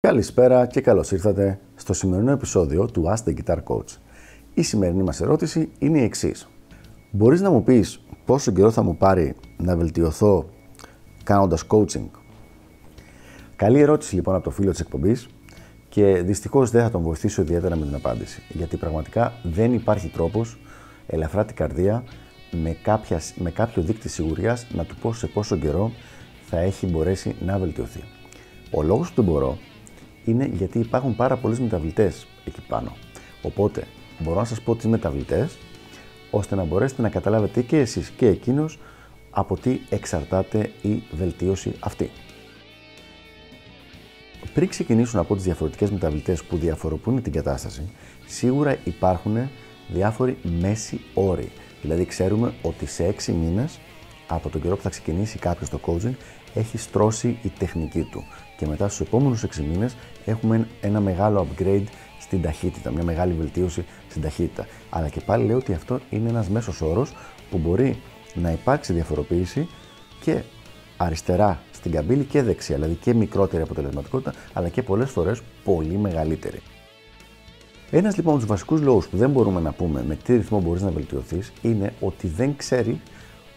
Καλησπέρα και καλώς ήρθατε στο σημερινό επεισόδιο του Ask the Guitar Coach. Η σημερινή μας ερώτηση είναι η εξής. Μπορείς να μου πεις πόσο καιρό θα μου πάρει να βελτιωθώ κάνοντας coaching; Καλή ερώτηση λοιπόν από το φίλο της εκπομπής και δυστυχώς δεν θα τον βοηθήσω ιδιαίτερα με την απάντηση. Γιατί πραγματικά δεν υπάρχει τρόπος ελαφρά την καρδία με, κάποιας, με κάποιο δείκτη σιγουρίας να του πω σε πόσο καιρό θα έχει μπορέσει να βελτιωθεί. Ο λόγος που δεν μπορώ είναι γιατί υπάρχουν πάρα πολλοί μεταβλητές εκεί πάνω. Οπότε μπορώ να σας πω τις μεταβλητές, ώστε να μπορέσετε να καταλάβετε και εσείς και εκείνος από τι εξαρτάται η βελτίωση αυτή. Πριν ξεκινήσουν από τις διαφορετικές μεταβλητές που διαφοροποιούν την κατάσταση, σίγουρα υπάρχουν διάφοροι μέση όροι. Δηλαδή, ξέρουμε ότι σε 6 μήνες από τον καιρό που θα ξεκινήσει κάποιος το coaching, έχει στρώσει η τεχνική του. Και μετά στους επόμενους 6 μήνες έχουμε ένα μεγάλο upgrade στην ταχύτητα, μια μεγάλη βελτίωση στην ταχύτητα. Αλλά και πάλι λέω ότι αυτό είναι ένας μέσος όρος που μπορεί να υπάρξει διαφοροποίηση και αριστερά στην καμπύλη και δεξιά, δηλαδή και μικρότερη αποτελεσματικότητα, αλλά και πολλές φορές πολύ μεγαλύτερη. Ένας λοιπόν από τους βασικούς λόγους που δεν μπορούμε να πούμε με τι ρυθμό μπορείς να βελτιωθείς είναι ότι δεν ξέρει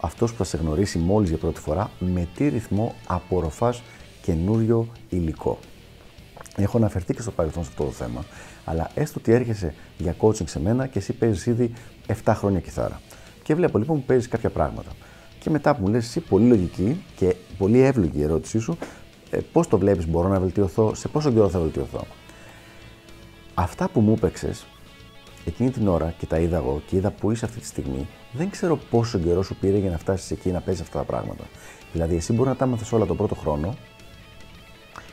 αυτός που θα σε γνωρίσει μόλις για πρώτη φορά με τι ρυθμό απορροφάς καινούριο υλικό. Έχω αναφερθεί και στο παρελθόν σε αυτό το θέμα, αλλά έστω ότι έρχεσαι για coaching σε μένα και εσύ παίζεις ήδη 7 χρόνια κιθάρα. Και βλέπω λοιπόν που παίζεις κάποια πράγματα. Και μετά που μου λες, εσύ πολύ λογική και πολύ εύλογη η ερώτησή σου, ε, πώς το βλέπεις, μπορώ να βελτιωθώ, σε πόσο καιρό θα βελτιωθώ. Αυτά που μου έπαιξες εκείνη την ώρα και τα είδα εγώ και είδα που είσαι αυτή τη στιγμή, δεν ξέρω πόσο καιρό σου πήρε για να φτάσεις εκεί να παίζεις αυτά τα πράγματα. Δηλαδή, εσύ μπορεί να τα μάθει όλα τον πρώτο χρόνο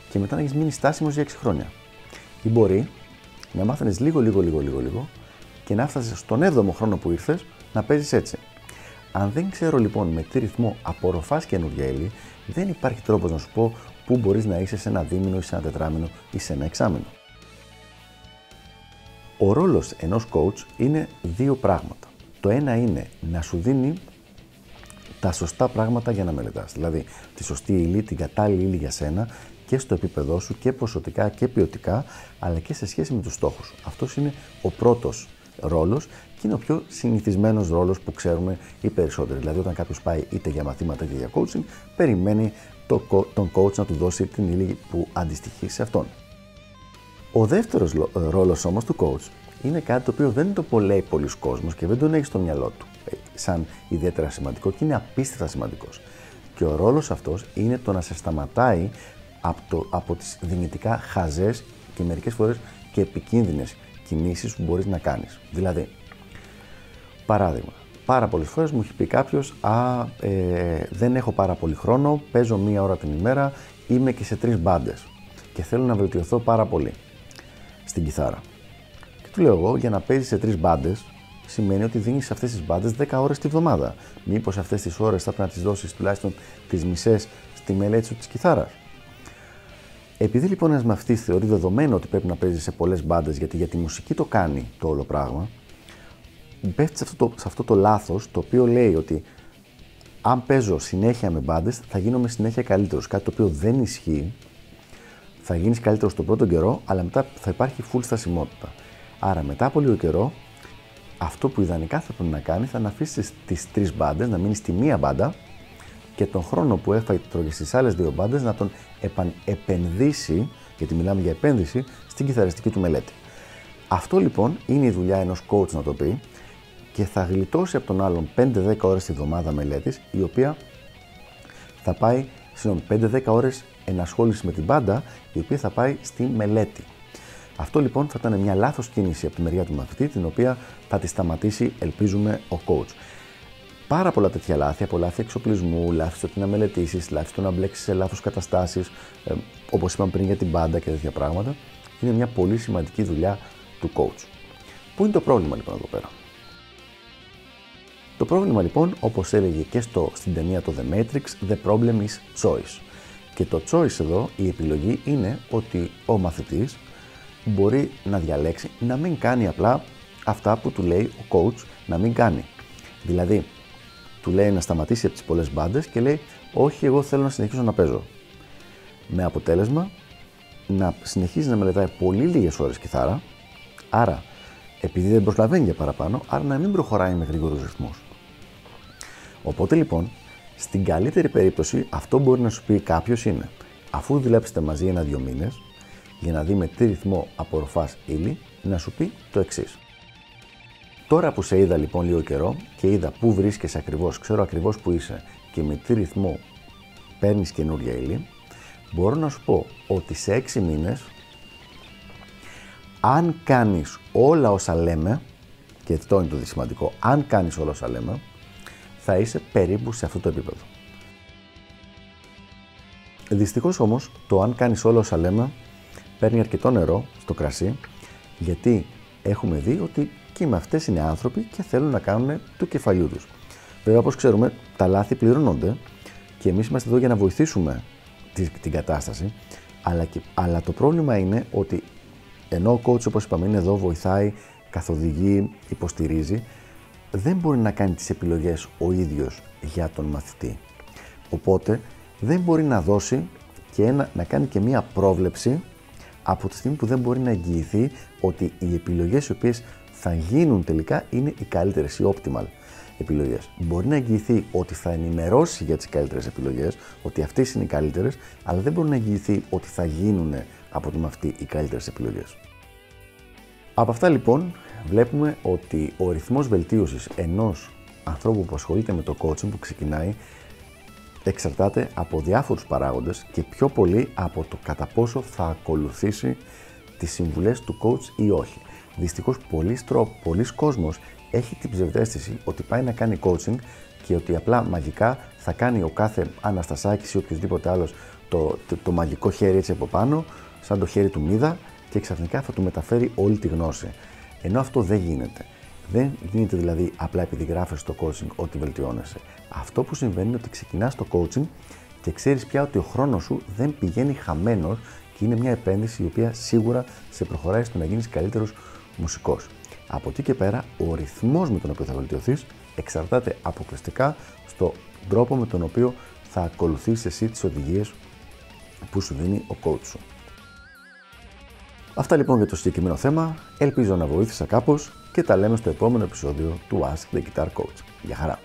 και μετά να έχεις μείνει στάσιμος για 6 χρόνια. Ή μπορεί να μάθαινες λίγο, λίγο, λίγο, λίγο, λίγο και να φτάσει στον 7ο χρόνο που ήρθες να παίζεις έτσι. Αν δεν ξέρω λοιπόν με τι ρυθμό απορροφάς καινούργια ύλη, δεν υπάρχει τρόπος να σου πω πού μπορείς να είσαι σε ένα δίμηνο ή σε ένα τετράμινο ή σε ένα εξάμηνο. Ο ρόλος ενός coach είναι δύο πράγματα. Το ένα είναι να σου δίνει τα σωστά πράγματα για να μελετάς. Δηλαδή, τη σωστή ύλη, την κατάλληλη ύλη για σένα και στο επίπεδό σου και ποσοτικά και ποιοτικά, αλλά και σε σχέση με τους στόχους σου. Αυτός είναι ο πρώτος ρόλος και είναι ο πιο συνηθισμένος ρόλος που ξέρουμε οι περισσότεροι. Δηλαδή, όταν κάποιος πάει είτε για μαθήματα είτε για coaching, περιμένει τον coach να του δώσει την ύλη που αντιστοιχεί σε αυτόν. Ο δεύτερος ε, ρόλος όμως του coach είναι κάτι το οποίο δεν το πολλαίει πολλοί κόσμος και δεν τον έχει στο μυαλό του ε, σαν ιδιαίτερα σημαντικό και είναι απίστευτα σημαντικός. Και ο ρόλος αυτός είναι το να σε σταματάει από, το, από τις δυνητικά χαζές και μερικές φορές και επικίνδυνες κινήσεις που μπορείς να κάνεις. Δηλαδή, παράδειγμα, πάρα πολλές φορές μου έχει πει κάποιος, Α, ε, δεν έχω πάρα πολύ χρόνο, παίζω μία ώρα την ημέρα, είμαι και σε τρεις μπάντες και θέλω να βελτιωθώ πάρα πολύ στην κιθάρα. Και του λέω εγώ, για να παίζεις σε τρεις μπάντες, σημαίνει ότι δίνεις αυτές τις μπάντες 10 ώρες τη βδομάδα. Μήπως αυτές τις ώρες θα πρέπει να τις δώσεις τουλάχιστον τις μισές στη μελέτη σου της κιθάρας. Επειδή λοιπόν ένας μαθητής θεωρεί δεδομένο ότι πρέπει να παίζει σε πολλές μπάντες, γιατί για τη μουσική το κάνει το όλο πράγμα, πέφτει σε αυτό το, σε αυτό το λάθος το οποίο λέει ότι αν παίζω συνέχεια με μπάντες, θα γίνομαι συνέχεια καλύτερος. Κάτι το οποίο δεν ισχύει. Θα γίνεις καλύτερος στον πρώτο καιρό, αλλά μετά θα υπάρχει full στασιμότητα. Άρα, μετά από λίγο καιρό, αυτό που ιδανικά θα πρέπει να κάνει θα να αφήσεις τις τρεις μπάντες, να μείνεις στη μία μπάντα και τον χρόνο που έφαγε στις άλλες δύο μπάντες να τον επενδύσει, γιατί μιλάμε για επένδυση, στην κιθαριστική του μελέτη. Αυτό λοιπόν είναι η δουλειά ενός coach να το πει και θα γλιτώσει από τον άλλον 5-10 ώρες τη βδομάδα μελέτης, η οποία θα πάει, συγγνώμη, 5-10 ώρες ενασχόλησης με την μπάντα, η οποία θα πάει στη μελέτη. Αυτό λοιπόν θα ήταν μια λάθος κίνηση από τη μεριά του μαθητή, την οποία θα τη σταματήσει, ελπίζουμε, ο coach πάρα πολλά τέτοια λάθη, από λάθη εξοπλισμού, λάθη στο ότι να μελετήσεις, λάθη στο να μπλέξεις σε λάθος καταστάσεις, ε, όπως είπαμε πριν για την μπάντα και τέτοια πράγματα. Είναι μια πολύ σημαντική δουλειά του coach. Πού είναι το πρόβλημα λοιπόν εδώ πέρα; Το πρόβλημα λοιπόν, όπως έλεγε και στο, στην ταινία το The Matrix, the problem is choice. Και το choice εδώ, η επιλογή είναι ότι ο μαθητής μπορεί να διαλέξει να μην κάνει απλά αυτά που του λέει ο coach να μην κάνει. Δηλαδή, του λέει να σταματήσει από τις πολλές μπάντες και λέει: Όχι, εγώ θέλω να συνεχίσω να παίζω. Με αποτέλεσμα να συνεχίζει να μελετάει πολύ λίγες ώρες κιθάρα, άρα επειδή δεν προσλαβαίνει για παραπάνω, άρα να μην προχωράει με γρήγορους ρυθμούς. Οπότε λοιπόν, στην καλύτερη περίπτωση, αυτό μπορεί να σου πει κάποιος είναι, αφού δουλέψετε μαζί ένα-δύο μήνες, για να δει με τι ρυθμό απορροφάς ύλη, να σου πει το εξής. Τώρα που σε είδα λοιπόν λίγο καιρό και είδα πού βρίσκεσαι ακριβώς, ξέρω ακριβώς που είσαι και με τι ρυθμό παίρνεις καινούργια ύλη, μπορώ να σου πω ότι σε έξι μήνες αν κάνεις όλα όσα λέμε, και αυτό είναι το σημαντικό, αν κάνεις όλα όσα λέμε, θα είσαι περίπου σε αυτό το επίπεδο. Δυστυχώς όμως, το αν κάνεις όλα όσα λέμε, παίρνει αρκετό νερό στο κρασί, γιατί έχουμε δει ότι και με αυτές είναι άνθρωποι και θέλουν να κάνουν του κεφαλιού τους. Βέβαια, όπως ξέρουμε, τα λάθη πληρώνονται και εμείς είμαστε εδώ για να βοηθήσουμε την κατάσταση, αλλά, και, αλλά το πρόβλημα είναι ότι ενώ ο coach, όπως είπαμε, είναι εδώ, βοηθάει, καθοδηγεί, υποστηρίζει, δεν μπορεί να κάνει τις επιλογές ο ίδιος για τον μαθητή. Οπότε δεν μπορεί να δώσει και να κάνει και μία πρόβλεψη από τη στιγμή που δεν μπορεί να εγγυηθεί ότι οι επιλογές οι οποίες θα γίνουν τελικά είναι οι καλύτερες, οι optimal επιλογές. Μπορεί να εγγυηθεί ότι θα ενημερώσει για τις καλύτερες επιλογές, ότι αυτές είναι οι καλύτερες, αλλά δεν μπορεί να εγγυηθεί ότι θα γίνουν από τον μαθητή οι καλύτερες επιλογές. Από αυτά λοιπόν βλέπουμε ότι ο ρυθμός βελτίωσης ενός ανθρώπου που ασχολείται με το coaching που ξεκινάει εξαρτάται από διάφορους παράγοντες και πιο πολύ από το κατά πόσο θα ακολουθήσει τις συμβουλές του coach ή όχι. Δυστυχώς πολλοί, πολλοί κόσμος έχει την ψευδέστηση ότι πάει να κάνει coaching και ότι απλά μαγικά θα κάνει ο κάθε Αναστασάκης ή οποιοδήποτε άλλος το, το, το, μαγικό χέρι έτσι από πάνω, σαν το χέρι του Μίδα και ξαφνικά θα του μεταφέρει όλη τη γνώση. Ενώ αυτό δεν γίνεται. Δεν γίνεται δηλαδή απλά επειδή γράφεις το coaching ότι βελτιώνεσαι. Αυτό που συμβαίνει είναι ότι ξεκινάς το coaching και ξέρεις πια ότι ο χρόνος σου δεν πηγαίνει χαμένος και είναι μια επένδυση η οποία σίγουρα σε προχωράει στο να γίνεις καλύτερος μουσικός. Από εκεί και πέρα, ο ρυθμός με τον οποίο θα βελτιωθείς εξαρτάται αποκλειστικά στον τρόπο με τον οποίο θα ακολουθήσει εσύ τις οδηγίες που σου δίνει ο coach σου. Αυτά λοιπόν για το συγκεκριμένο θέμα. Ελπίζω να βοήθησα κάπως και τα λέμε στο επόμενο επεισόδιο του Ask the Guitar Coach. Γεια χαρά!